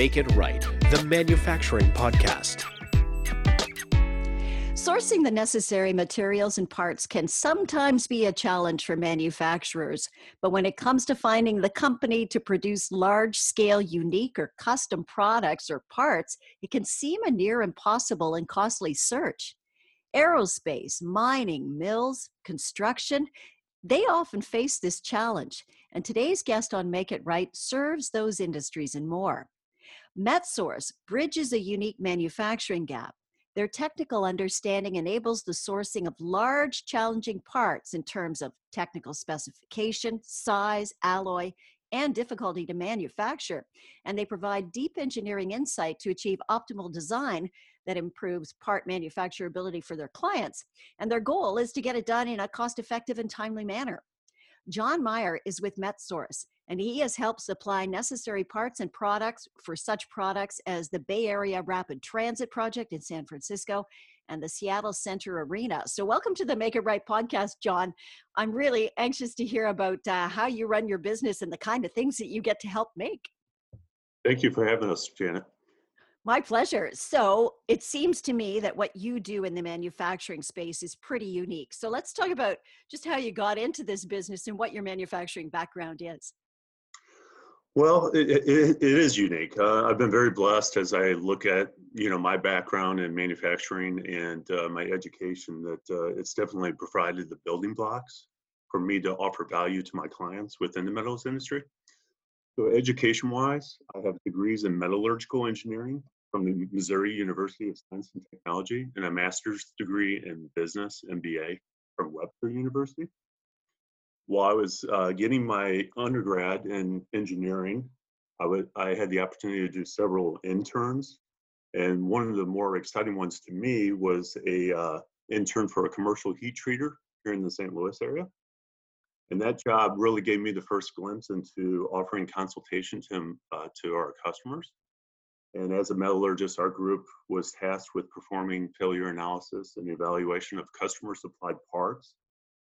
Make It Right, the manufacturing podcast. Sourcing the necessary materials and parts can sometimes be a challenge for manufacturers, but when it comes to finding the company to produce large scale, unique, or custom products or parts, it can seem a near impossible and costly search. Aerospace, mining, mills, construction, they often face this challenge, and today's guest on Make It Right serves those industries and more. MetSource bridges a unique manufacturing gap their technical understanding enables the sourcing of large, challenging parts in terms of technical specification, size, alloy, and difficulty to manufacture. And they provide deep engineering insight to achieve optimal design that improves part manufacturability for their clients. And their goal is to get it done in a cost effective and timely manner. John Meyer is with MetSource, and he has helped supply necessary parts and products for such products as the Bay Area Rapid Transit Project in San Francisco and the Seattle Center Arena. So, welcome to the Make It Right podcast, John. I'm really anxious to hear about uh, how you run your business and the kind of things that you get to help make. Thank you for having us, Janet. My pleasure. So it seems to me that what you do in the manufacturing space is pretty unique. So let's talk about just how you got into this business and what your manufacturing background is. Well, it, it, it is unique. Uh, I've been very blessed as I look at you know my background in manufacturing and uh, my education that uh, it's definitely provided the building blocks for me to offer value to my clients within the metals industry. So education-wise, I have degrees in metallurgical engineering from the Missouri University of Science and Technology and a master's degree in business MBA from Webster University while I was uh, getting my undergrad in engineering, I, had the opportunity to do several interns. And one of the more exciting ones to me was a uh, intern for a commercial heat treater here in the St. Louis area. And that job really gave me the first glimpse into offering consultation to, uh, to our customers. And as a metallurgist, our group was tasked with performing failure analysis and evaluation of customer supplied parts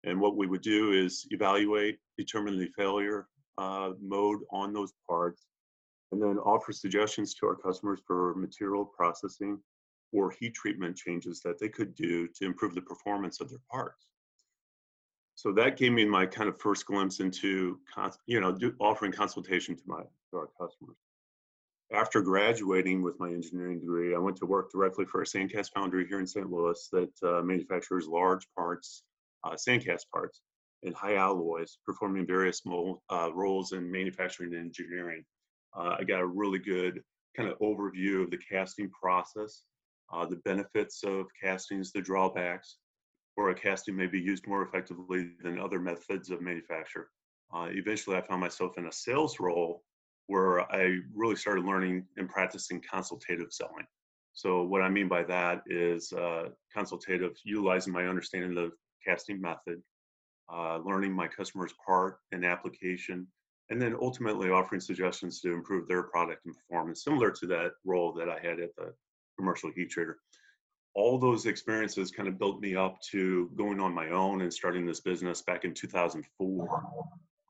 and what we would do is evaluate, determine the failure uh, mode on those parts, and then offer suggestions to our customers for material processing or heat treatment changes that they could do to improve the performance of their parts. So that gave me my kind of first glimpse into, you know, do, offering consultation to my to our customers. After graduating with my engineering degree, I went to work directly for a sandcast foundry here in St. Louis that uh, manufactures large parts sandcast parts and high alloys, performing various mo- uh, roles in manufacturing and engineering. Uh, I got a really good kind of overview of the casting process, uh, the benefits of castings, the drawbacks, where a casting may be used more effectively than other methods of manufacture. Uh, eventually, I found myself in a sales role where I really started learning and practicing consultative selling. So, what I mean by that is uh, consultative, utilizing my understanding of casting method, uh, learning my customer's part and application, and then ultimately offering suggestions to improve their product and performance, similar to that role that I had at the commercial heat treater. All those experiences kind of built me up to going on my own and starting this business back in 2004,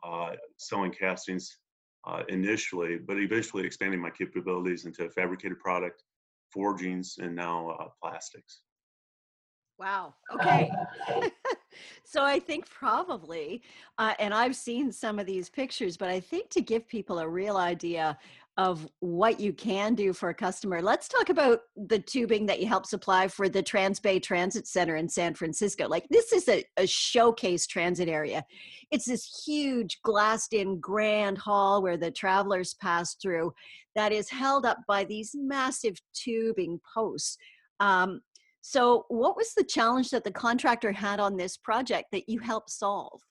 uh, selling castings uh, initially, but eventually expanding my capabilities into fabricated product, forgings, and now uh, plastics. Wow. Okay. so I think probably, uh, and I've seen some of these pictures, but I think to give people a real idea of what you can do for a customer, let's talk about the tubing that you help supply for the Transbay Transit Center in San Francisco. Like, this is a, a showcase transit area. It's this huge glassed in grand hall where the travelers pass through that is held up by these massive tubing posts. Um, so, what was the challenge that the contractor had on this project that you helped solve?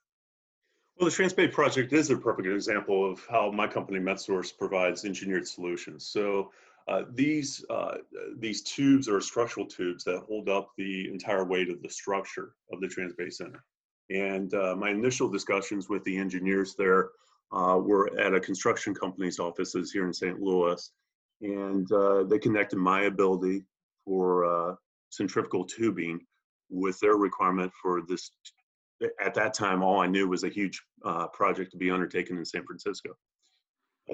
Well, the Transbay project is a perfect example of how my company MetSource provides engineered solutions. So, uh, these uh, these tubes are structural tubes that hold up the entire weight of the structure of the Transbay Center. And uh, my initial discussions with the engineers there uh, were at a construction company's offices here in St. Louis, and uh, they connected my ability for uh, centrifugal tubing with their requirement for this. At that time, all I knew was a huge uh, project to be undertaken in San Francisco.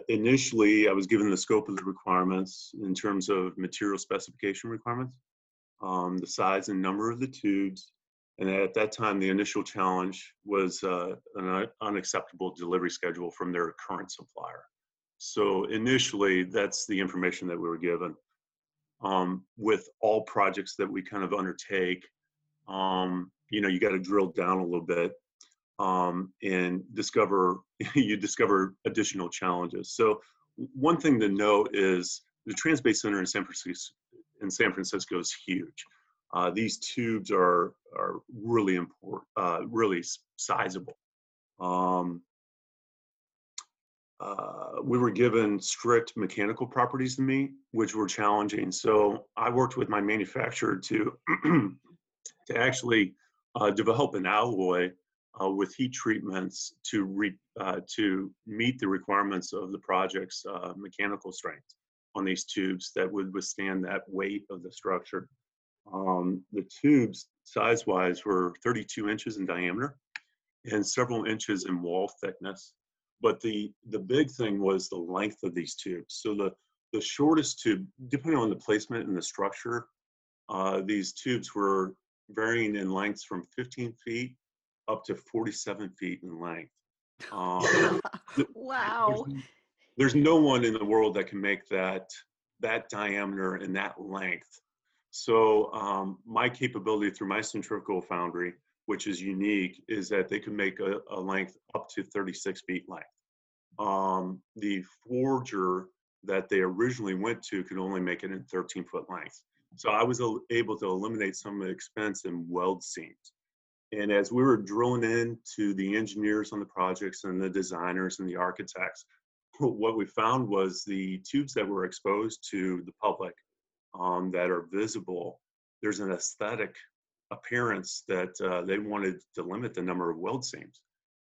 initially, I was given the scope of the requirements in terms of material specification requirements, um, the size and number of the tubes, and at that time, the initial challenge was uh, an unacceptable delivery schedule from their current supplier. So initially, that's the information that we were given. Um, with all projects that we kind of undertake, um, you know, you got to drill down a little bit um, and discover you discover additional challenges. So one thing to note is the Transbay Center in San Francisco in San Francisco is huge. Uh, these tubes are are really important, uh, really sizable. Um, uh, we were given strict mechanical properties to meet, which were challenging. So I worked with my manufacturer to to actually uh, develop an alloy uh, with heat treatments to re, uh, to meet the requirements of the project's uh, mechanical strength on these tubes that would withstand that weight of the structure. Um, the tubes, size-wise, were 32 inches in diameter and several inches in wall thickness. But the the big thing was the length of these tubes. So the the shortest tube, depending on the placement and the structure, uh, these tubes were varying in lengths from 15 feet up to 47 feet in length. Um, wow. There's, there's, no one in the world that can make that that diameter and that length. So um, my capability through my centrifugal foundry, which is unique, is that they can make a, a length up to 36 feet length. Um, the forger that they originally went to could only make it in 13 foot length. So I was able to eliminate some of the expense in weld seams. And as we were drilling into the engineers on the projects and the designers and the architects, what we found was the tubes that were exposed to the public um, that are visible, there's an aesthetic appearance that uh, they wanted to limit the number of weld seams.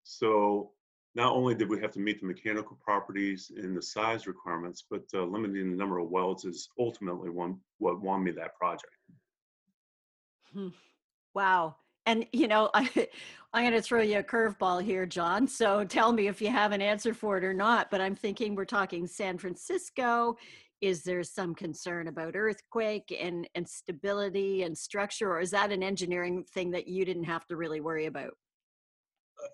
So not only did we have to meet the mechanical properties and the size requirements, but uh, limiting the number of welds is ultimately one what won me that project. Hmm. Wow. And you know, I, I'm going to throw you a curveball here, John. So tell me if you have an answer for it or not. But I'm thinking we're talking San Francisco. Is there some concern about earthquake and, and stability and structure, or is that an engineering thing that you didn't have to really worry about?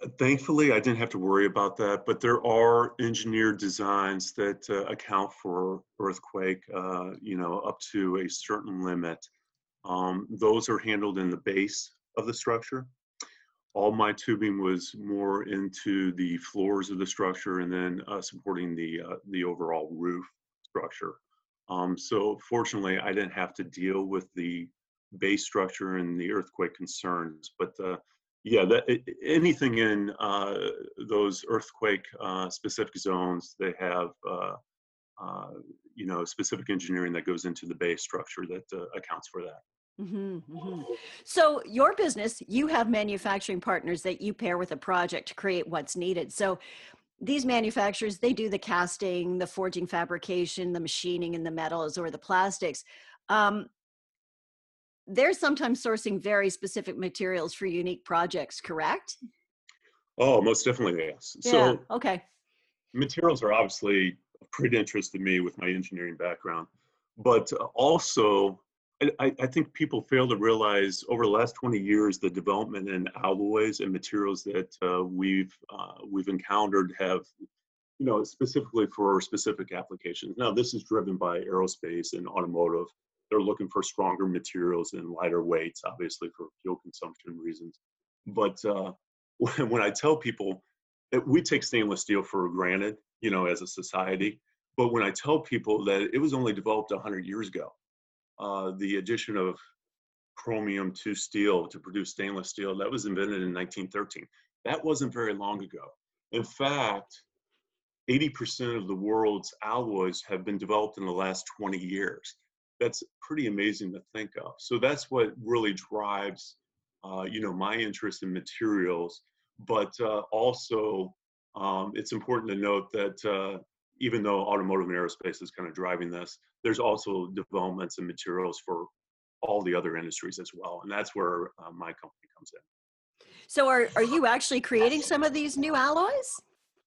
Uh, thankfully, I didn't have to worry about that, but there are engineered designs that uh, account for earthquake, uh, you know, up to a certain limit. Um, those are handled in the base of the structure. All my tubing was more into the floors of the structure and then uh, supporting the uh, the overall roof structure. Um, so fortunately, I didn't have to deal with the base structure and the earthquake concerns. But uh, yeah, that, anything in uh, those earthquake uh, specific zones, they have uh, you know specific engineering that goes into the base structure that accounts for that. Mm-hmm, mm-hmm. So, your business, you have manufacturing partners that you pair with a project to create what's needed. So, these manufacturers, they do the casting, the forging fabrication, the machining and the metals or the plastics. Um, they're sometimes sourcing very specific materials for unique projects, correct? Oh, most definitely, yes. Yeah, so, okay. Materials are obviously of great interest to me with my engineering background, but also I, I, think people fail to realize over the last 20 years the development in alloys and materials that uh, we've uh, we've encountered have you know specifically for specific applications. Now this is driven by aerospace and automotive. They're looking for stronger materials and lighter weights obviously for fuel consumption reasons. But uh, when, when i tell people that we take stainless steel for granted you know as a society but when i tell people that it was only developed 100 years ago uh, the addition of chromium to steel to produce stainless steel that was invented in 1913 that wasn't very long ago. In fact 80% of the world's alloys have been developed in the last 20 years. That's pretty amazing to think of. So that's what really drives uh, you know my interest in materials. But uh, also um, it's important to note that uh, even though automotive and aerospace is kind of driving this, there's also developments and materials for all the other industries as well. And that's where uh, my company comes in. So are, are you actually creating some of these new alloys?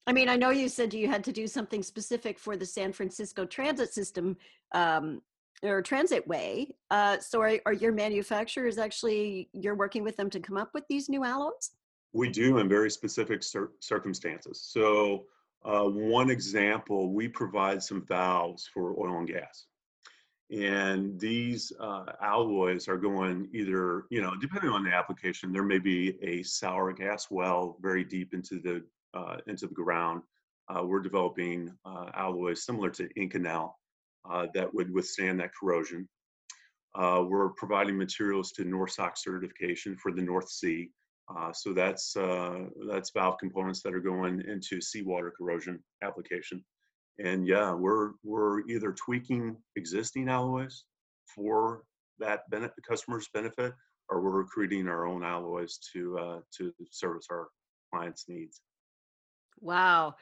I mean, I know you said you had to do something specific for the San Francisco transit system um, or transit way. Uh, so, are, are your manufacturers actually you're working with them to come up with these new alloys? We do in very specific cir- circumstances. So, uh, one example, we provide some valves for oil and gas. And these uh, alloys are going either, you know, depending on the application, there may be a sour gas well very deep into the uh, into the ground. Uh, we're developing uh, alloys similar to Inconel uh, that would withstand that corrosion. We're providing materials to NORSOK certification for the North Sea. So that's that's valve components that are going into seawater corrosion application and yeah, we're we're either tweaking existing alloys for that benefit, the customer's benefit, or we're recruiting our own alloys to uh, to service our clients' needs. Wow!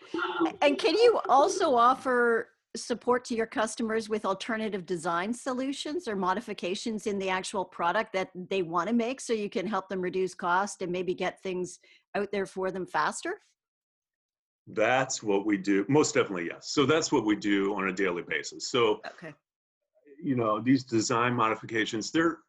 And can you also offer support to your customers with alternative design solutions or modifications in the actual product that they want to make, so you can help them reduce cost and maybe get things out there for them faster? That's what we do. Most definitely, yes. So that's what we do on a daily basis. So, okay. you know, these design modifications, they're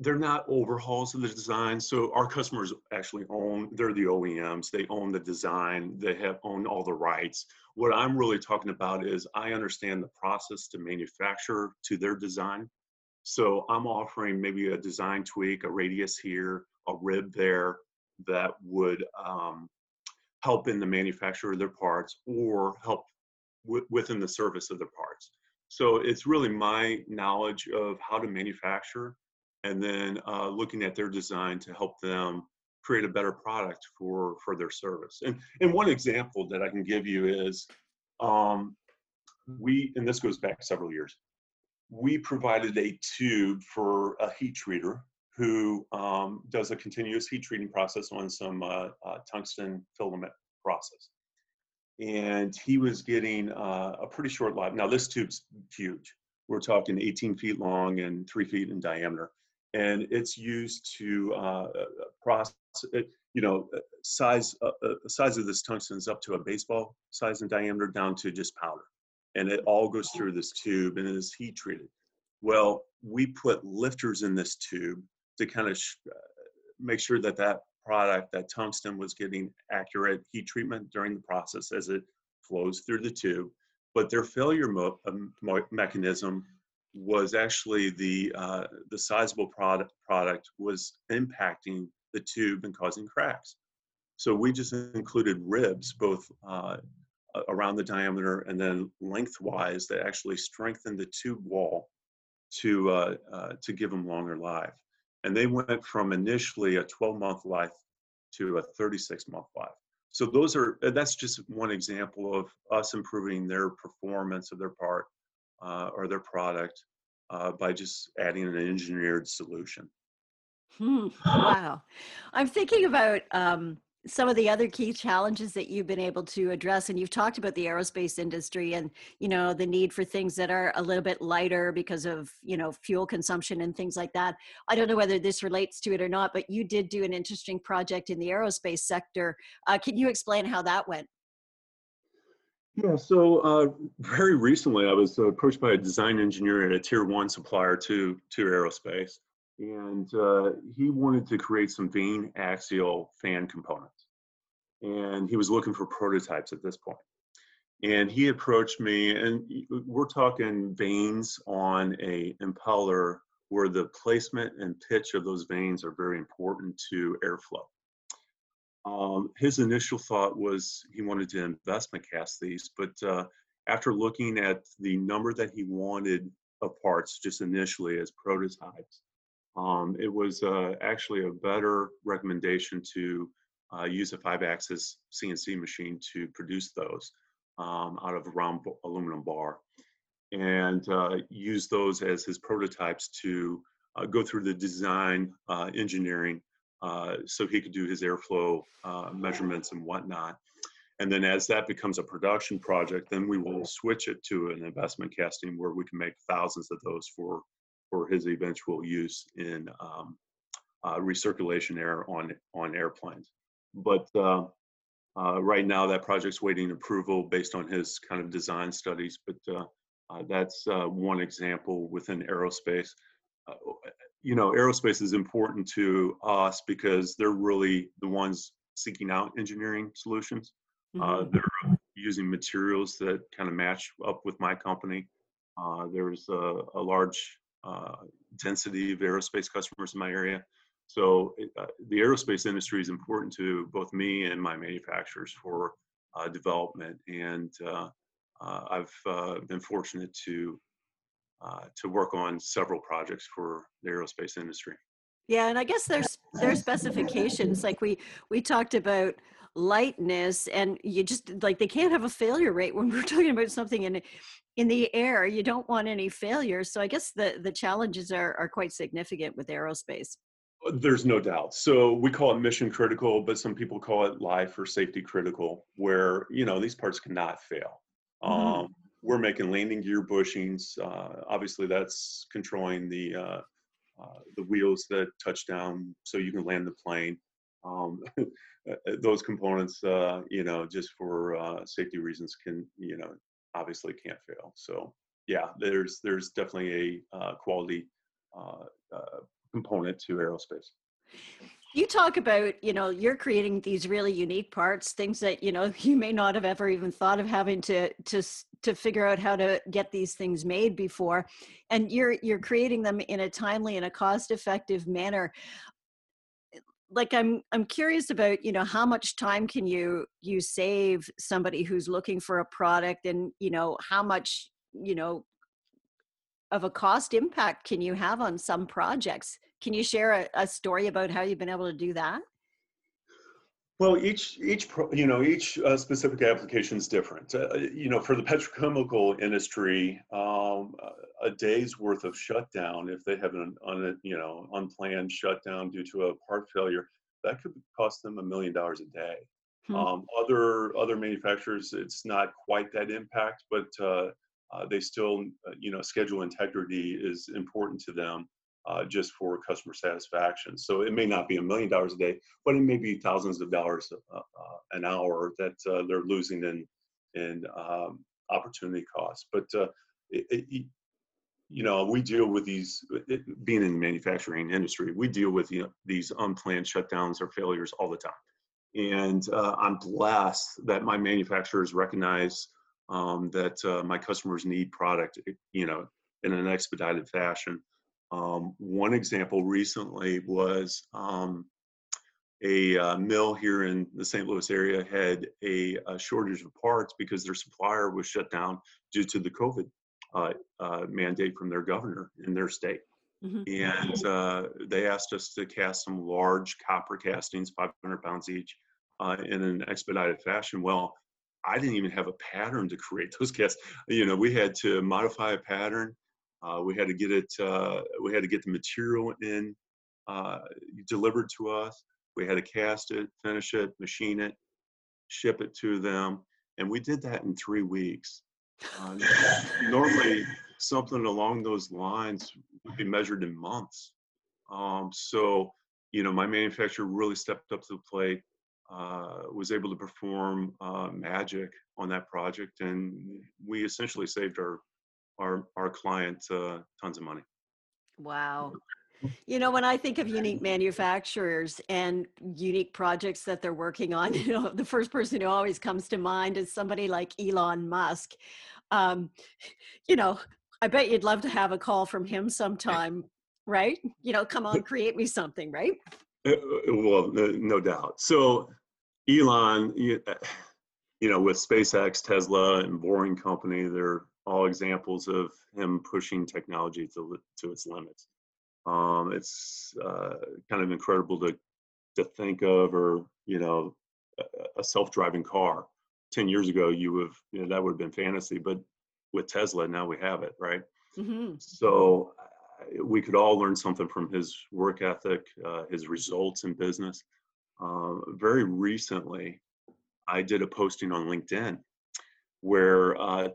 they're not overhauls of the design. So our customers actually own, they're the OEMs, they own the design, they have own all the rights. What I'm really talking about is I understand the process to manufacture to their design. So I'm offering maybe a design tweak, a radius here, a rib there that would um, help in the manufacture of their parts or help within the service of their parts. So it's really my knowledge of how to manufacture and then uh, looking at their design to help them create a better product for for their service. And and one example that I can give you is um, we and this goes back several years. We provided a tube for a heat treater who um, does a continuous heat treating process on some uh, uh, tungsten filament process. And he was getting uh, a pretty short life. Now, this tube's huge. We're talking 18 feet long and three feet in diameter. And it's used to uh, process, it, you know, uh, size, uh, uh, size of this tungsten is up to a baseball size in diameter down to just powder. And it all goes through this tube and it is heat treated. Well, we put lifters in this tube to kind of sh- uh, make sure that that product, that tungsten was getting accurate heat treatment during the process as it flows through the tube. But their failure mo- um, mechanism was actually the uh, the sizable product product was impacting the tube and causing cracks. So we just included ribs both uh, around the diameter and then lengthwise that actually strengthened the tube wall to uh, uh to give them longer life and they went from initially a 12 month life to a 36 month life. So those are that's just one example of us improving their performance of their part uh, or their product uh, by just adding an engineered solution. Hmm. Wow, I'm thinking about um, some of the other key challenges that you've been able to address and you've talked about the aerospace industry and you know the need for things that are a little bit lighter because of you know fuel consumption and things like that i don't know whether this relates to it or not but you did do an interesting project in the aerospace sector uh, can you explain how that went yeah, so uh, very recently I was approached by a design engineer at a tier one supplier to to aerospace, and uh, he wanted to create some vane axial fan components. And he was looking for prototypes at this point. And he approached me, and we're talking vanes on a impeller where the placement and pitch of those vanes are very important to airflow. Um, his initial thought was he wanted to investment cast these, but uh, after looking at the number that he wanted of parts just initially as prototypes, um, it was uh, actually a better recommendation to uh, use a five-axis CNC machine to produce those um, out of round aluminum bar and uh, use those as his prototypes to uh, go through the design uh, engineering so he could do his airflow measurements and whatnot. And then as that becomes a production project, then we will switch it to an investment casting where we can make thousands of those for for his eventual use in um, uh, recirculation air on on airplanes. But uh, Uh, right now, that project's waiting approval based on his kind of design studies, but uh, uh, that's uh, one example within aerospace. Uh, you know, aerospace is important to us because they're really the ones seeking out engineering solutions. Uh, Mhm. they're using materials that kind of match up with my company. Uh, there's a, a large uh, density of aerospace customers in my area. So it, uh, the aerospace industry is important to both me and my manufacturers for uh, development. And uh, uh, I've uh, been fortunate to uh, to work on several projects for the aerospace industry. Yeah, and I guess there's there's specifications like we we talked about lightness and you just like they can't have a failure rate when we're talking about something in in the air you don't want any failures so i guess the the challenges are are quite significant with aerospace Uh, There's no doubt. So we call it mission critical, but some people call it life or safety critical, where you know these parts cannot fail. Mhm. Um, we're making landing gear bushings. Uh, obviously, that's controlling the uh, uh, the wheels that touch down, so you can land the plane. Um, those components, uh, you know, just for uh, safety reasons, can you know obviously can't fail. So yeah, there's there's definitely a uh, quality uh, uh, component to aerospace. you talk about you know you're creating these really unique parts things that you know you may not have ever even thought of having to to to figure out how to get these things made before. And you're you're creating them in a timely and a cost effective manner. Like i'm i'm curious about you know how much time can you you save somebody who's looking for a product and you know how much you know of a cost impact can you have on some projects? Can you share a, a story about how you've been able to do that Well, each each you know each uh, specific application is different. Uh, you know, for the petrochemical industry, um, a day's worth of shutdown, if they have an un, you know unplanned shutdown due to a part failure, that could cost them a million dollars a day. Hmm. Um, other other manufacturers, it's not quite that impact, but uh, uh, they still, uh, you know, schedule integrity is important to them uh, just for customer satisfaction. So it may not be a million dollars a day, but it may be thousands of dollars uh, uh, an hour that uh, they're losing in in um, opportunity costs. But uh, it, it, you know, we deal with these, it, being in the manufacturing industry, we deal with you know, these unplanned shutdowns or failures all the time. And uh, I'm blessed that my manufacturers recognize um, that uh, my customers need product, you know, in an expedited fashion. Um, one example recently was um, a uh, mill here in the St. Louis area had a, a, shortage of parts because their supplier was shut down due to the COVID uh, uh, mandate from their governor in their state. Mhm. And uh, they asked us to cast some large copper castings, 500 pounds each, uh, in an expedited fashion. Well, I didn't even have a pattern to create those casts. You know, we had to modify a pattern. Uh, we had to get it. Uh, we had to get the material in uh, delivered to us. We had to cast it, finish it, machine it, ship it to them, and we did that in three weeks. Normally, something along those lines would be measured in months. Um, so, you know, my manufacturer really stepped up to the plate, uh, was able to perform uh, magic on that project, and we essentially saved our our our client uh, tons of money. Wow. You know, when I think of unique manufacturers and unique projects that they're working on, you know, the first person who always comes to mind is somebody like Elon Musk. Um, you know, I bet you'd love to have a call from him sometime, right? You know, come on, create me something, right? Uh, well, no, no doubt. So, Elon, you, uh, you know, with SpaceX, Tesla, and Boring Company, they're all examples of him pushing technology to to its limits. Um, it's uh, kind of incredible to to think of, or you know, a, a self-driving car. Ten years ago, you have you know, that would have been fantasy, but with Tesla, now we have it, right? hmm So we could all learn something from his work ethic, uh, his results in business. Uh, very recently, I did a posting on LinkedIn where uh,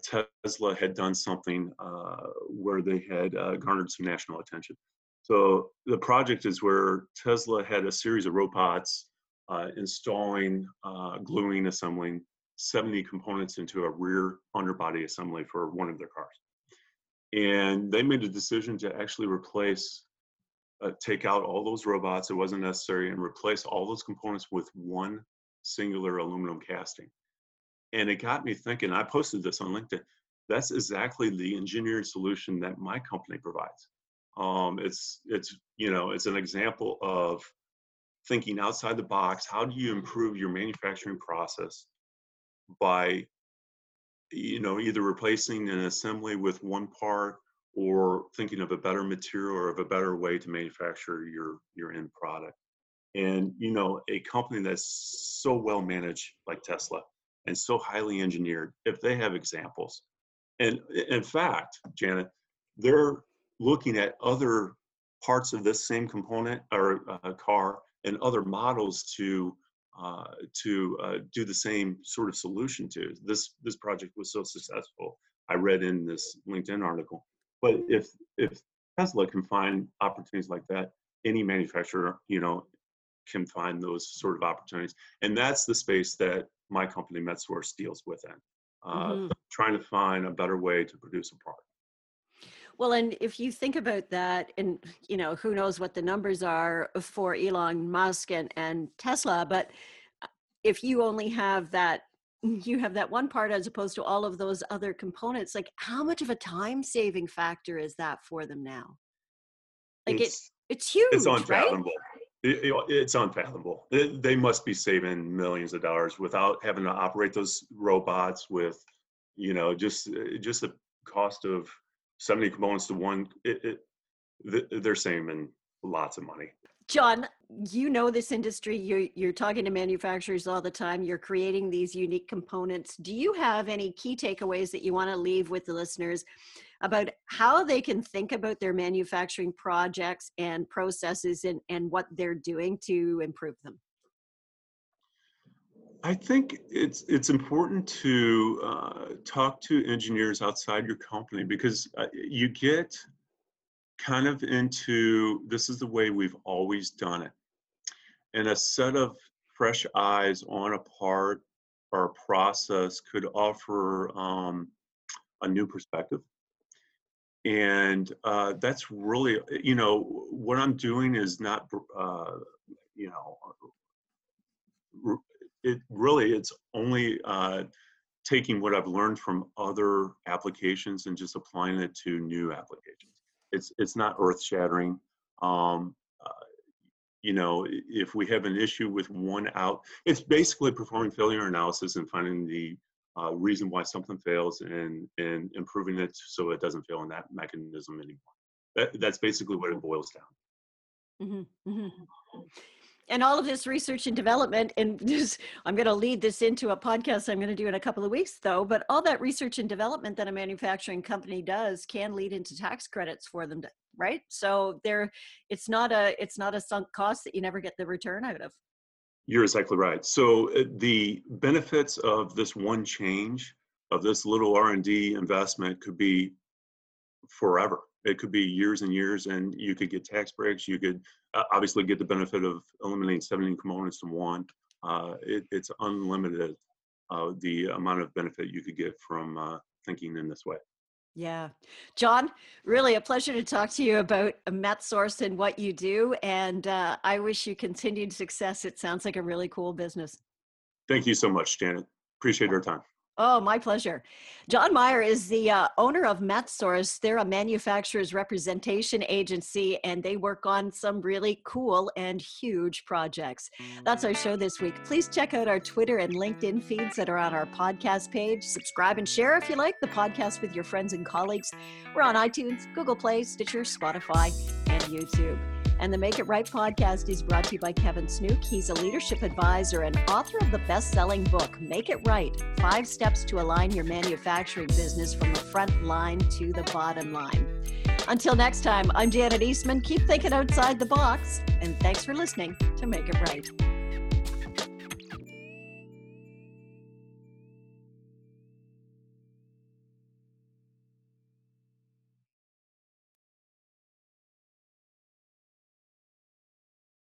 Tesla had done something uh, where they had uh, garnered some national attention. So the project is where Tesla had a series of robots uh, installing, uh, gluing, assembling 70 components into a rear underbody assembly for one of their cars. And they made a decision to actually replace, uh, take out all those robots, it wasn't necessary, and replace all those components with one singular aluminum casting. And it got me thinking, I posted this on LinkedIn. That's exactly the engineered solution that my company provides. Um, it's, it's, you know, it's an example of thinking outside the box. How do you improve your manufacturing process by you know either replacing an assembly with one part or thinking of a better material or of a better way to manufacture your your end product and you know a company that's so well managed like tesla and so highly engineered if they have examples and in fact janet they're looking at other parts of this same component or uh, car and other models to uh, to uh, do the same sort of solution to. This this project was so successful. I read in this LinkedIn article. But if if Tesla can find opportunities like that, any manufacturer, you know, can find those sort of opportunities. And that's the space that my company MetSource deals within, uh, mm-hmm. trying to find a better way to produce a product. Well, and if you think about that, and you know, who knows what the numbers are for Elon Musk and, and Tesla, but uh, if you only have that you have that one part as opposed to all of those other components like how much of a time saving factor is that for them now like it's, it it's huge it's unfathomable right? It, it, it's unfathomable it, they must be saving millions of dollars without having to operate those robots with you know just just the cost of 70 components to one, they're saving lots of money. John, you know this industry. You're, you're talking to manufacturers all the time. You're creating these unique components. Do you have any key takeaways that you want to leave with the listeners about how they can think about their manufacturing projects and processes and, and what they're doing to improve them? I think it's it's important to uh, talk to engineers outside your company because uh, you get kind of into this is the way we've always done it, and a set of fresh eyes on a part or a process could offer um, a new perspective. And uh, that's really, you know, what I'm doing is not, uh, you know, it really it's only uh, taking what I've learned from other applications and just applying it to new applications. It's it's not earth shattering. Um, you know, if we have an issue with one out, it's basically performing failure analysis and finding the uh, reason why something fails and and improving it so it doesn't fail in that mechanism anymore. That, that's basically what it boils down. Mm-hmm. Mm-hmm and all of this research and development and just i'm going to lead this into a podcast i'm going to do in a couple of weeks though but all that research and development that a manufacturing company does can lead into tax credits for them to, right? So there it's not a it's not a sunk cost that you never get the return out of. You're exactly right. So uh, the benefits of this one change of this little r&d investment could be forever it could be years and years and you could get tax breaks you could uh, obviously get the benefit of eliminating 17 components to one uh, it, it's unlimited uh, the amount of benefit you could get from uh, thinking in this way. Yeah. John really a pleasure to talk to you about metsource and what you do and uh, i wish you continued success. It sounds like a really cool business. Thank you so much janet. Appreciate your time Oh, my pleasure. John Meyer is the uh, owner of MetSource. They're a manufacturer's representation agency and they work on some really cool and huge projects. That's our show this week. Please check out our Twitter and LinkedIn feeds that are on our podcast page. Subscribe and share if you like the podcast with your friends and colleagues. We're on iTunes, Google Play, Stitcher, Spotify, and YouTube. And the Make It Right podcast is brought to you by Kevin Snook. He's a leadership advisor and author of the best selling book, Make It Right Five Steps to Align Your Manufacturing Business from the Front Line to the Bottom Line. Until next time, I'm Janet Eastman. Keep thinking outside the box, and thanks for listening to Make It Right.